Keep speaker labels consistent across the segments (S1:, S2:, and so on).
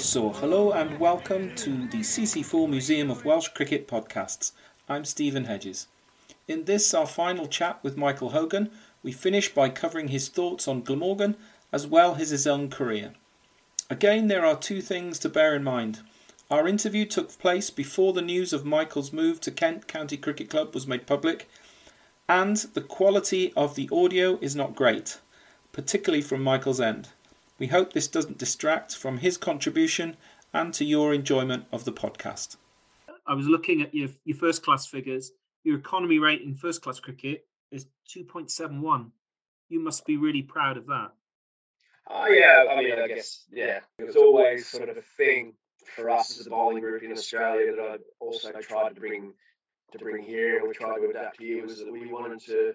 S1: A Hello and welcome to the CC4 Museum of Welsh Cricket podcasts. I'm Stephen Hedges. In this, our final chat with Michael Hogan, we finish by covering his thoughts on Glamorgan as well as his own career. Again, there are two things to bear in mind. Our interview took place before the news of Michael's move to Kent County Cricket Club was made public, and the quality of the audio is not great, particularly from Michael's end. We hope this doesn't distract from his contribution and to your enjoyment of the podcast. I was looking at your, your first class figures. Your economy rate in first class cricket is 2.71. You must be really proud of that.
S2: Oh, yeah. I mean, I guess, yeah. It was always sort of a thing for us as a bowling group in Australia that I also tried to bring to bring here and we tried to adapt here was that we wanted to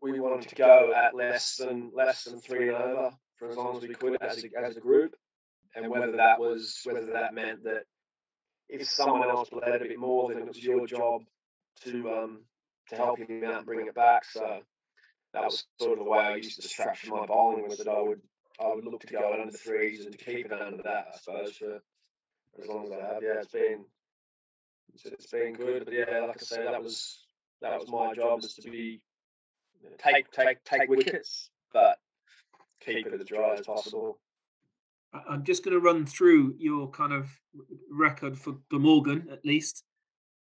S2: we wanted to go at less than less than three and over for as long as we could as a, as a group. And whether that was whether that meant that if someone else played a bit more, then it was your job to um, to help him out and bring it back. So that was sort of the way I used to structure my bowling was that I would I would look to go under the threes and to keep it under that, I suppose, for, as long as I have. Yeah, it's been it's, it's been good. But yeah, like I say, that was that was my job is to be take take take wickets, but keep it as dry as possible.
S1: I'm just going to run through your kind of record for Glamorgan, at least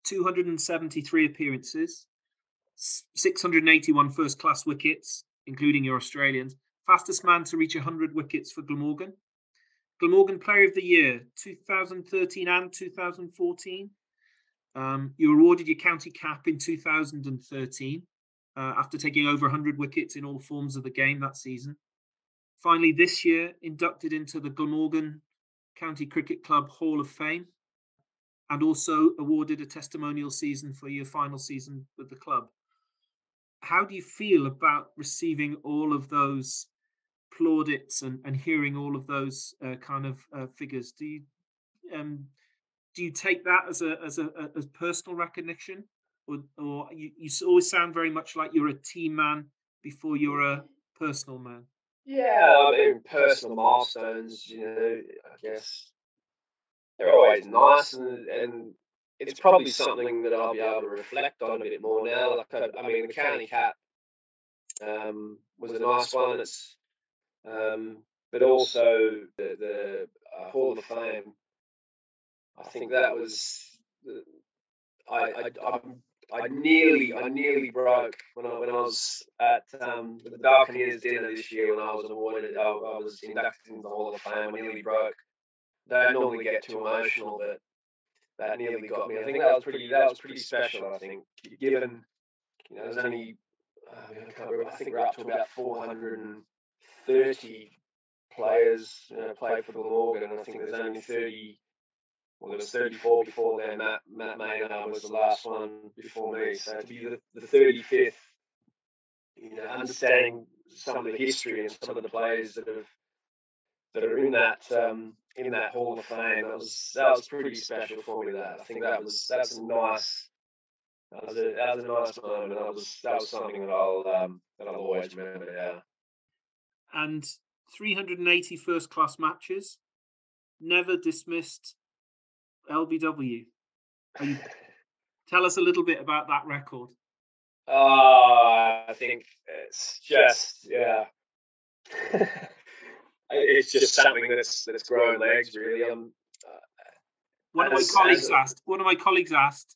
S1: 273 appearances, 681 first class wickets, including your Australians, fastest man to reach 100 wickets for Glamorgan. Glamorgan Player of the Year 2013 and 2014. Um, you were awarded your county cap in 2013 uh, after taking over 100 wickets in all forms of the game that season. Finally, this year, inducted into the Glamorgan County Cricket Club Hall of Fame and also awarded a testimonial season for your final season with the club. How do you feel about receiving all of those plaudits and, and hearing all of those uh, kind of uh, figures? Do you um, do you take that as a as a as personal recognition, or or you, you always sound very much like you're a team man before you're a personal man?
S2: Yeah, I mean, personal milestones, you know, I guess they're always nice, and, and it's probably something that I'll be able to reflect on a bit more now. Like, I, I mean, the county cap um, was a nice one. It's, um, but also the, the uh, Hall of Fame. I think that was. I, I, I'm I nearly, I nearly broke when I when I was at um, the Buccaneers dinner this year when I was awarded, I, I was inducted into the Hall of Fame. I nearly broke. They don't normally get too emotional, but that nearly got me. I think that was pretty, that was pretty special. I think given, you know, there's only, uh, I, remember, I think we're up to about 430 players you know, play for Glamorgan, and I think there's only 30 well, there was 34 before then. Matt, Matt Maynard was the last one before me. So to be the, the 35th, you know, understanding some of the history and some of the players that have that are in that um, in that Hall of Fame, that was that was pretty special for me. That I think that was that's a nice. That was a, that was a nice moment. That was that was something that I'll um, that I'll always remember. Yeah.
S1: And 380 first class matches, never dismissed LBW. You, tell us a little bit about that record.
S2: Uh, I think it's just yeah. it's just something that's that's growing legs really. Um, uh,
S1: one of my colleagues as, asked. One of my colleagues asked,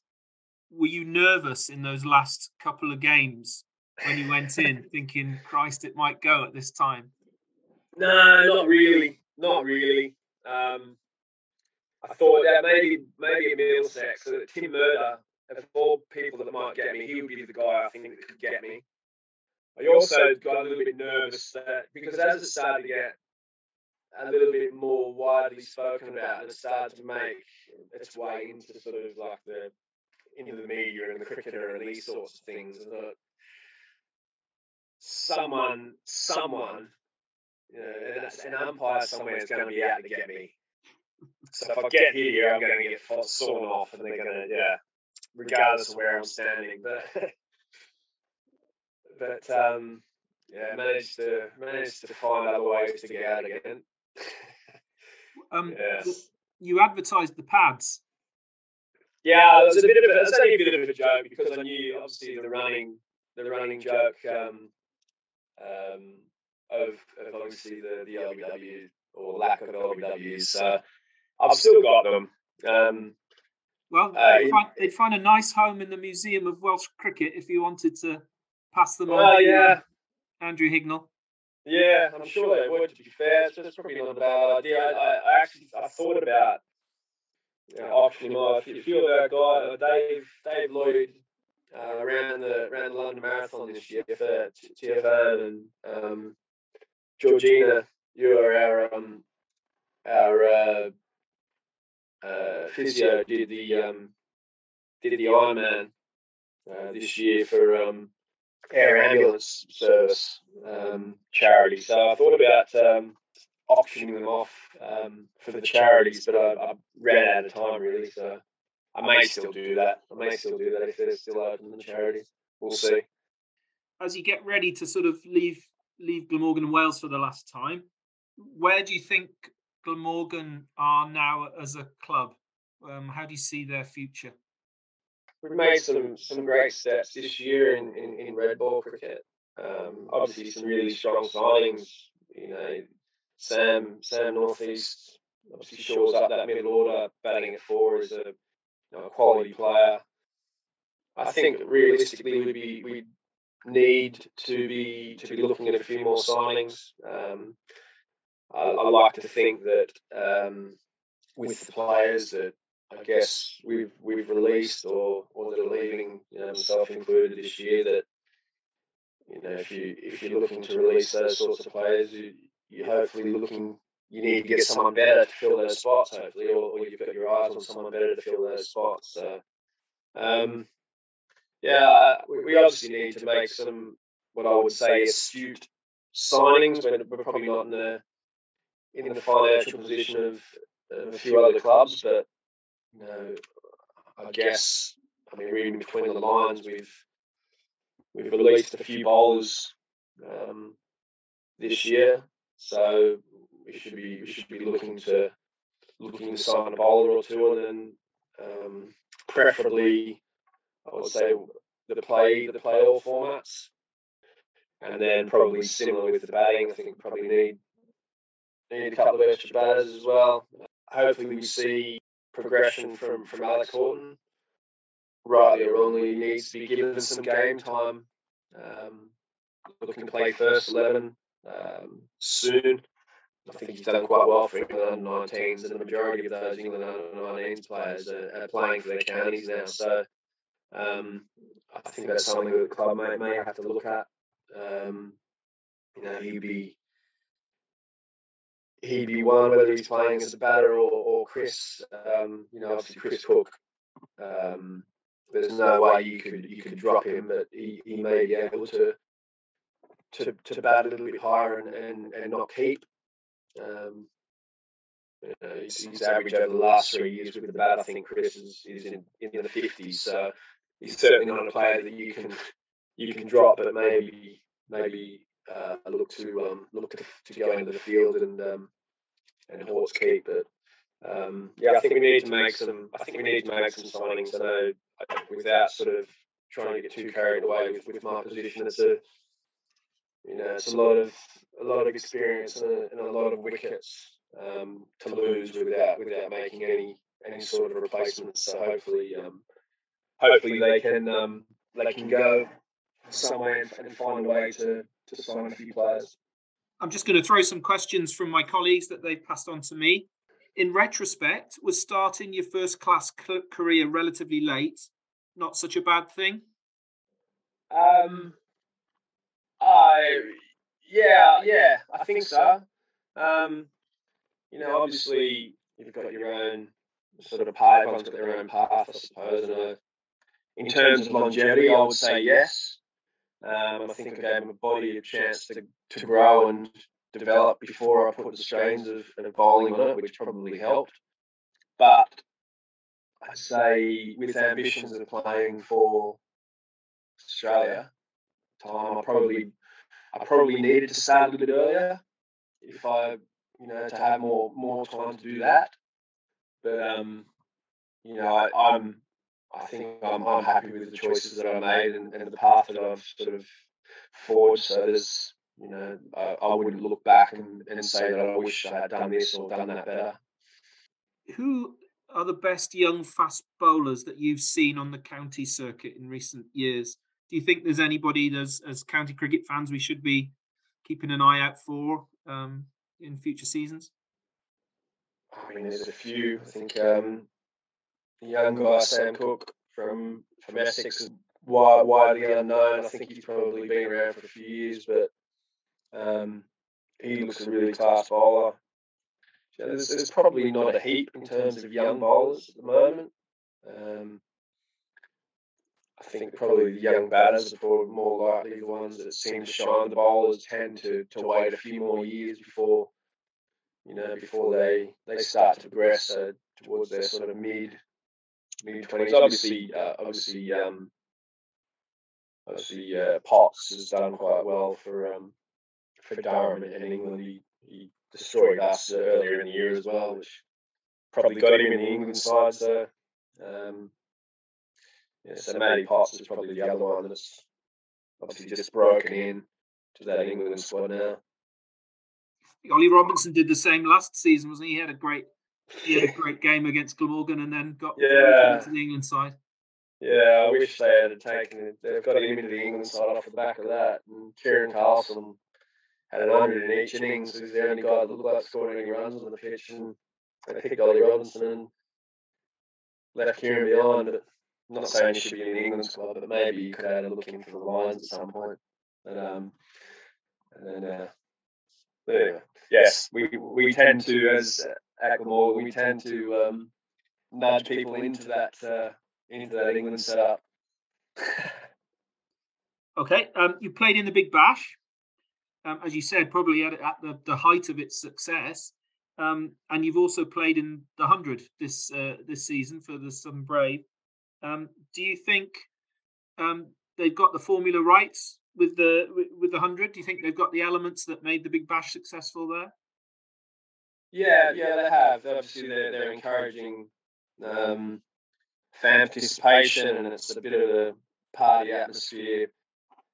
S1: "Were you nervous in those last couple of games when you went in, thinking, Christ, it might go at this time?"
S2: No, not really. Not really. Um, I thought that maybe maybe a Middlesex, so that Tim Murtagh, of all people that might get me, he would be the guy I think that could get me. I also got a little bit nervous that because as it started to get a little bit more widely spoken about and it started to make its way into sort of like the into the media and the cricketer and these sorts of things, and that someone, someone, you know, an umpire somewhere is going to be out to get me. So if I get here, I'm going to get sawn off, and they're going to, yeah, regardless of where I'm standing. But but um, yeah, managed to managed to find other ways to get out again.
S1: Um,
S2: Yes.
S1: you advertised the pads.
S2: Yeah, it was a bit of a, it's only a bit of a joke because I knew obviously the running, the running joke um, um, of, of obviously the the LBW or lack of LBWs. So I've still got them. Um,
S1: Well,
S2: Uh,
S1: they'd, find, they'd find a nice home in the Museum of Welsh Cricket if you wanted to pass them on. uh,
S2: yeah,
S1: Andrew Hignell.
S2: yeah, I'm sure they would. To be fair, it's just probably not a bad idea. I, I, actually I thought about you know, auctioning off a few of our guys, uh, Dave Dave Lloyd. Uh, around the around the London Marathon this year for T- TFO and um, Georgina, you are our um, our uh, uh, physio did the um, did the Ironman uh, this year for um, air ambulance service um, charity. So I thought about um, auctioning them off um, for the charities, but I, I ran out of time really. So I may still do that. I may still do that if they're still open the charities. We'll see.
S1: As you get ready to sort of leave leave Glamorgan and Wales for the last time, where do you think Glamorgan are now as a club? Um, how do you see their future?
S2: We've made some some great steps this year in, in, in red ball cricket. Um, obviously, some really strong signings. You know, Sam Sam Northeast obviously shores up that middle order, batting at four as a you know, a quality player. I think realistically we'd be we need to be to be looking at a few more signings. Um, I, I like to think that um, with the players that I guess we've we've released or or that are leaving, you know, myself included this year, that you know if you if you're looking to release those sorts of players, you you're hopefully looking you need to get someone better to fill those spots, hopefully, or, or you've got your eyes on someone better to fill those spots. So, um, yeah, we, we obviously need to make some what I would say astute signings. We're, we're probably not in the in the financial position of, of a few other clubs, but you know, I guess I mean reading between the lines, we've we've released a few bowlers um, this year, so we should be we should be looking to looking to sign a bowler or two, and then um, preferably I would say the play the play all formats, and then probably similar with the batting. I think probably need need a couple of extra batters as well. Hopefully, we see progression from from Alex Horton. Rightly or wrongly, he needs to be given some game time. Um, looking to play first eleven um, soon. I think he's done quite well for England under 19s, and the majority of those England under 19s players are, are playing for their counties now. So um, I think that's something that the club may, may have to look at. Um, you know, he'd be he'd be one whether he's playing as a batter or, or Chris. Um, you know, obviously Chris Cooke. Um, there's no way you could you could drop him, but he, he may be able to to to bat a little bit higher and, and, and not keep. Um, you know, his, his average over the last three years with the bat, I think Chris is, is in, in the fifties. So he's certainly not a player that you can you can drop, but maybe maybe uh, look to um, look to, to go into the field and um, and Horts keep. But um, yeah, I think we need to make some. I think we need to make some signings. I know without sort of trying to get too carried away with, with my position. It's a you know it's a lot of a lot of experience and a, and a lot of wickets um, to lose without without making any any sort of replacements. So hopefully, um, hopefully they can um, they can go somewhere and, and find a way to to sign a few players.
S1: I'm just going to throw some questions from my colleagues that they've passed on to me. In retrospect, was starting your first class career relatively late not such a bad thing?
S2: Um, I yeah yeah I think so. Um, you know, obviously you've got your own sort of path. Everyone's got their own path, I suppose. And uh, in terms of longevity, I would say yes. Um, I think I gave my body a chance to, to grow and develop before I put the strains of, of bowling on it, which probably helped. But I'd say with ambitions of playing for Australia, time I probably I probably needed to start a little bit earlier. If I you know, to have more more time to do that. But um, you know, I, I'm I think I'm I'm happy with the choices that I made and, and the path that I've sort of forged. So there's you know, I, I wouldn't look back and, and say that I wish I had done this or done that better.
S1: Who are the best young fast bowlers that you've seen on the county circuit in recent years? Do you think there's anybody as as county cricket fans we should be keeping an eye out for um, in future seasons?
S2: I mean, there's a few. I think um, the young guy Sam Cook from from Essex is widely unknown. I think he's probably been around for a few years, but um, he looks a really class bowler. So there's, there's, probably not a heap in terms of young bowlers at the moment. Um, I think probably the young batters are more likely the ones that seem to shine. The bowlers tend to, to wait a few more years before you know before they they start to progress uh, towards their sort of mid mid twenties. Obviously, uh, obviously, um, obviously, uh, Potts has done quite well for um, for Durham and England. He, he destroyed us earlier in the year as well, which probably got him in the England side. So, um, yeah, so Matty Potts is probably the other one that's obviously just broken in to that England squad now.
S1: Ollie Robinson did the same last season, wasn't he? He had a great, he had a great game against Glamorgan, and then got
S2: yeah
S1: to the England side.
S2: Yeah, I wish they had taken it. They've got him into the England side off the back of that. And Kiran Carlson had an hundred in each innings. He's the only guy that looked like scoring any runs on the pitch, and they picked Ollie Robinson and left Kiran behind. But I'm not saying he should be in the England squad, but maybe you could add a look in for the Lions at some point. But um, and then uh, anyway, yes, we we tend to as Glamorgan, we tend to um, nudge people into that uh, into that England setup.
S1: okay, um, you played in the Big Bash um, as you said, probably at, at the, the height of its success. Um, and you've also played in the hundred this uh, this season for the Southern Brave. Um, do you think um, they've got the formula right with the with the hundred? Do you think they've got the elements that made the Big Bash successful there?
S2: Yeah, yeah, they have. Obviously, they're, they're encouraging um, fan participation, and it's a bit of a party atmosphere.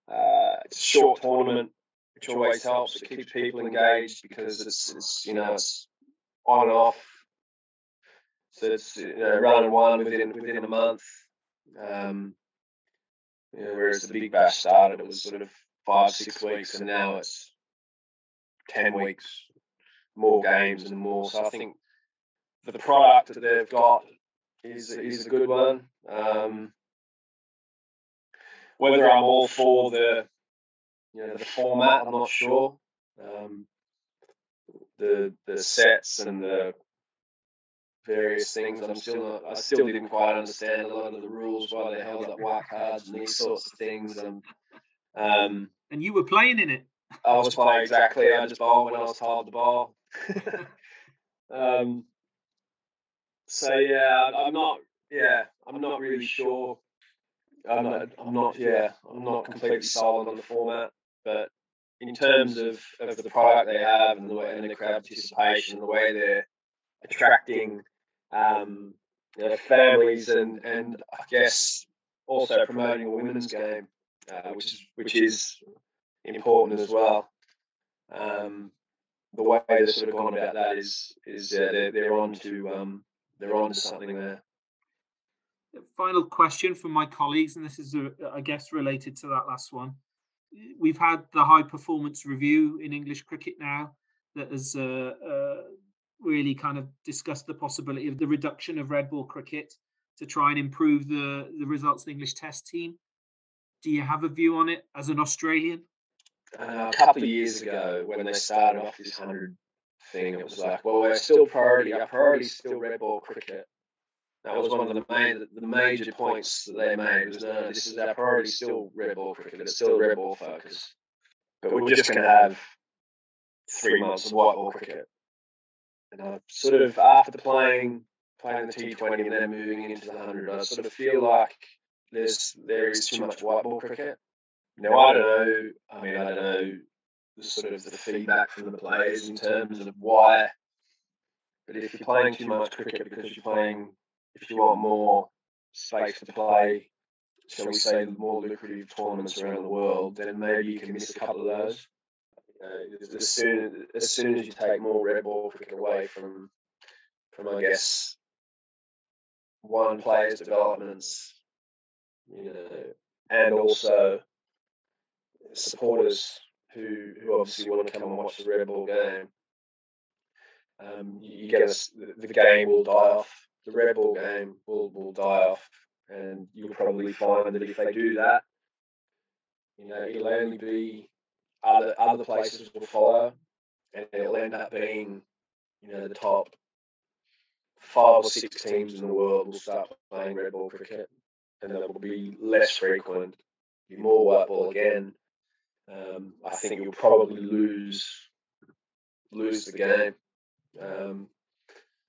S2: Uh, it's a short tournament, which always helps. It keeps people engaged because it's, it's you know it's on and off. So it's you know run one within within a month. Um, you know, whereas the Big Bash started, it was sort of five six weeks, and now it's ten weeks, more games and more. So I think the product that they've got is is a good one. Um, whether I'm all for the you know the format. I'm not sure. Um, the the sets and the various things. I'm still not. I still didn't quite understand a lot of the rules why they held up white cards and these sorts of things. And um,
S1: and you were playing in it.
S2: I was playing exactly. I just bowled when I was told to bowl. um, so yeah, I'm not. Yeah, I'm not really sure. I'm not. I'm not. Yeah, I'm not completely sold on the format. But in terms of, of the product they have and the way and the crowd participation, the way they're attracting um, you know, families and and I guess also promoting a women's game, uh, which is which is important as well. Um, the way they're sort of gone about that is is uh, they're they're on to um, they're on to something there.
S1: Final question from my colleagues, and this is, uh, I guess, related to that last one we've had the high performance review in English cricket now that has uh, uh, really kind of discussed the possibility of the reduction of red ball cricket to try and improve the, the results of the English Test team. Do you have a view on it as an Australian?
S2: Uh, a couple of years ago, when they started off this hundred thing, it was like, well, we're still priority. Our priority is still red ball cricket. That was one of the main the major points that they made was no, this is our priority still red ball cricket. It's still red ball focus. But we're just going to have three months of white ball cricket. And I sort of after playing playing the T Twenty and then moving into the hundred, I sort of feel like there's there is too much white ball cricket. Now I don't know. I mean, I don't know the sort of the feedback from the players in terms of why. But if you're playing too much cricket because you're playing, if you want more space to play, shall we say, more lucrative tournaments around the world, then maybe you can miss a couple of those. Uh, as soon as soon as you take more red ball cricket away from from I guess one player's developments, you know, and also supporters who who obviously want to come and watch the red ball game. Um, you get a, the game will die off. The red ball game will will die off, and you'll probably find that if they do that, you know, it'll only be other other places will follow, and it'll end up being, you know, the top five or six teams in the world will start playing red ball cricket, and it will be less frequent, be more white ball again. Um, I think you'll probably lose lose the game. Um,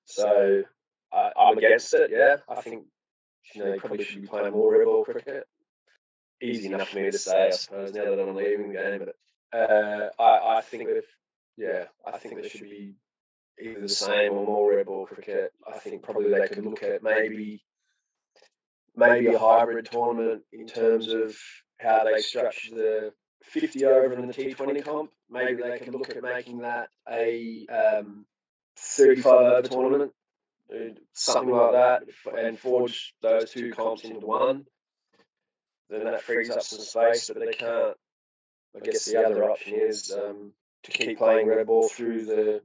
S2: so I, am against it. Yeah, I think you know you probably should be playing more red ball cricket. Easy enough for me to say, I suppose, now that I'm leaving the game. But uh, I, I think if, yeah, I think there should be either the same or more red ball cricket. I think probably they could look at maybe maybe a hybrid tournament in terms of how they structure the 50 over in the T20 comp. Maybe they can look at making that a um, 35 over tournament, uh, something like that, and forge those two comps into one. Then that frees up some space, but they can't. I guess the other option is um, to keep playing red ball through the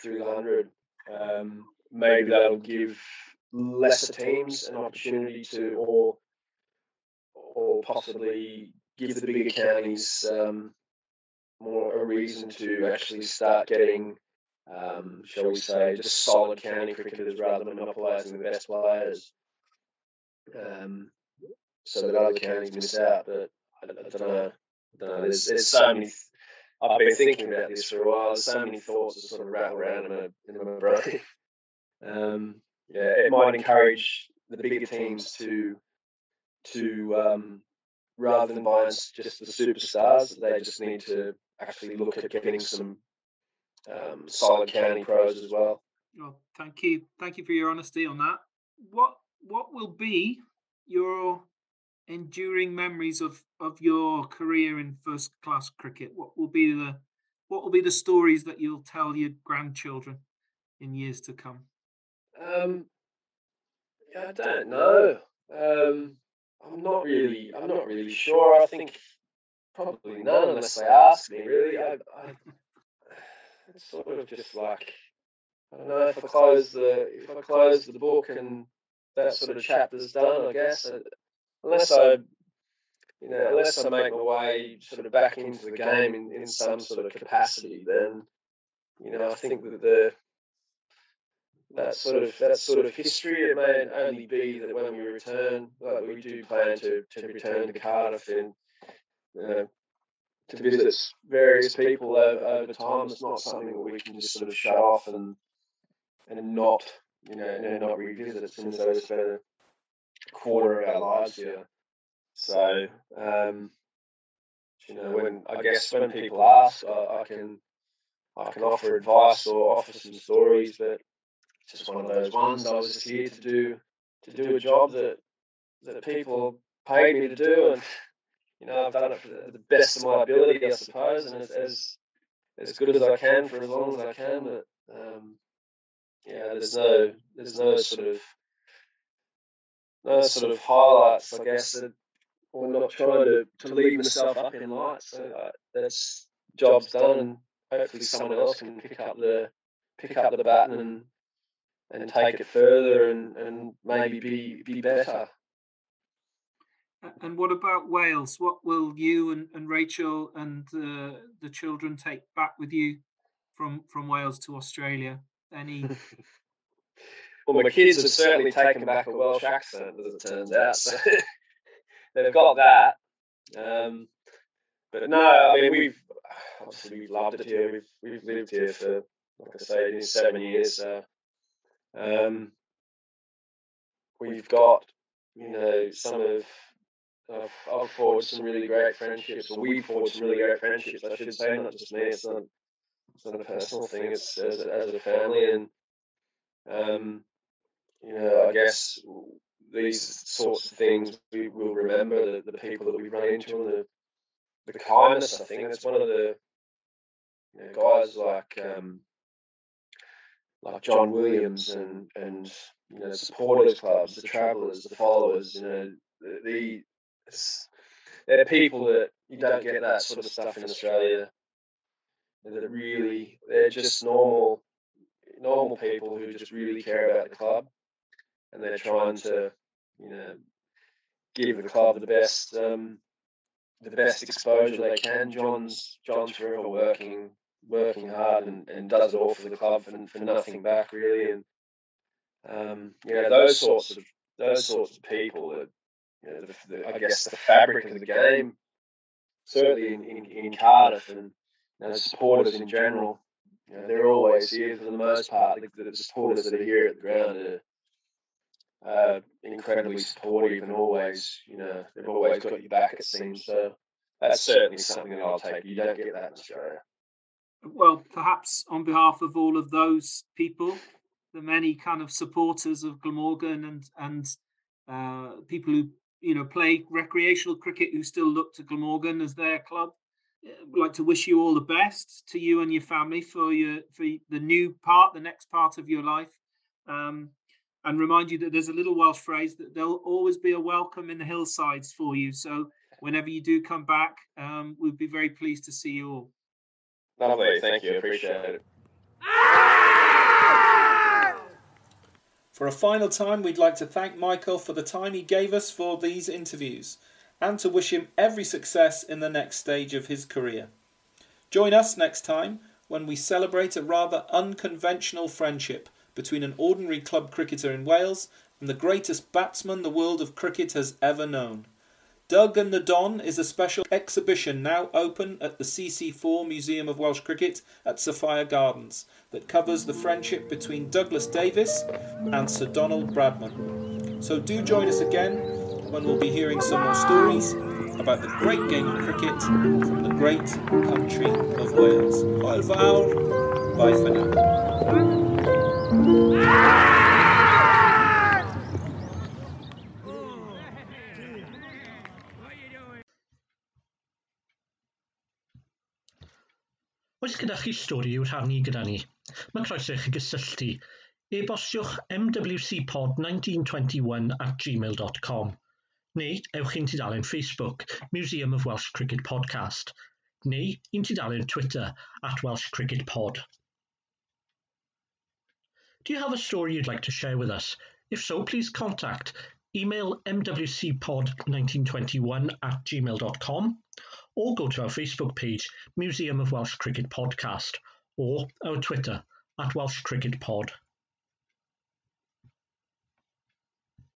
S2: through the hundred. Um, maybe that'll give lesser teams an opportunity to, or or possibly give the bigger counties um, more a reason to actually start getting, um, shall we say, just solid county cricketers rather than monopolising the best players. Um, so that other counties miss out. But I, I don't know. I don't know. There's, there's so many I've been thinking about this for a while. There's so many thoughts that sort of rattle around in my, in my brain. Um, yeah, it might encourage the bigger teams to to um, rather than buying just the superstars, they just need to actually look at getting some um, solid county pros as well.
S1: Well, thank you, thank you for your honesty on that. What what will be your enduring memories of of your career in first class cricket? What will be the what will be the stories that you'll tell your grandchildren in years to come?
S2: Um, I don't know. Um, I'm not really. I'm not really sure. I think probably none, unless they ask me. Really, I, I it's sort of just like I don't know if I close the if I close the book and that sort of chapter's done. I guess uh, unless I, you know, unless I make my way sort of back into the game in, in some sort of capacity, then, you know, I think that the that sort of that sort of history. It may only be that when we return, like we do plan to to return to Cardiff and you know, to visit various people over, over time. It's not something that we can just sort of shut off and and not you know and not revisit since those spent a quarter of our lives here. So um, you know when I guess when people ask, I, I can I can offer advice or offer some stories, but just one of those ones. I was just here to do to do a job that that people paid me to do, and you know I've done it for the, best of my ability, I suppose, and as, as good as I can for as long as I can. But um, yeah, there's no there's no sort of no sort of highlights, I guess, that I'm not trying to, to leave myself up in lights. So uh, that's job's done, and hopefully someone else can pick up the pick up the baton and and take it further and, and maybe be be better.
S1: And what about Wales? What will you and, and Rachel and uh, the children take back with you from from Wales to Australia? Any?
S2: well, my kids have certainly taken back a Welsh accent, as it turns out. So they've got that. Um, but no, I mean we've obviously we've loved it here. We've we've lived here for like I say, seven years. Uh, um, we've got, you know, some of I've, I've forged some really great friendships, or we've forged some really great friendships. I should say, not just me. It's not, it's not a personal thing. It's as, as a family, and um, you know, I guess these sorts of things we will remember the, the people that we run into and the the kindness. I think that's one of the you know, guys like um, like John Williams and and you know supporters clubs, the travellers, the followers. You know the, the they're people that you don't get that sort of stuff in Australia. That really they're just normal normal people who just really care about the club and they're trying to you know give the club the best um, the best exposure they can. John's John's forever working working hard and, and does it all for the club for, for nothing back really and um, you know those sorts of those sorts of people that you know, the, the, I guess the fabric of the game certainly in, in, in Cardiff and you know, supporters in general you know, they're always here for the most part the, the supporters that are here at the ground are uh, incredibly supportive and always, you know, they've always got your back, it seems. So that's certainly something that I'll take. You don't get that in Australia.
S1: Well, perhaps on behalf of all of those people, the many kind of supporters of Glamorgan and and uh, people who you know play recreational cricket who still look to Glamorgan as their club, I'd uh, like to wish you all the best to you and your family for your for the new part, the next part of your life. Um, and remind you that there's a little Welsh phrase that there'll always be a welcome in the hillsides for you. So whenever you do come back, um, we'd be very pleased to see you all.
S2: Lovely, thank you, appreciate it.
S3: For a final time, we'd like to thank Michael for the time he gave us for these interviews and to wish him every success in the next stage of his career. Join us next time when we celebrate a rather unconventional friendship between an ordinary club cricketer in Wales and the greatest batsman the world of cricket has ever known. Doug and the Don is a special exhibition now open at the CC4 Museum of Welsh Cricket at Sophia Gardens that covers the friendship between Douglas Davis and Sir Donald Bradman. So do join us again when we'll be hearing some more stories about the great game of cricket from the great country of Wales. Bye for now.
S4: Oes gyda chi stori i'w rhannu gyda ni? Mae croeso i chi gysylltu. E-bostiwch mwcpod1921 at gmail.com neu ewch i'n tudalen Facebook, Museum of Welsh Cricket Podcast, neu i'n tudalen Twitter at Welsh Cricket Pod. Do you have a story you'd like to share with us? If so, please contact email mwcpod1921 at gmail.com or go to our Facebook page, Museum of Welsh Cricket Podcast, or our Twitter at Welsh Cricket Pod.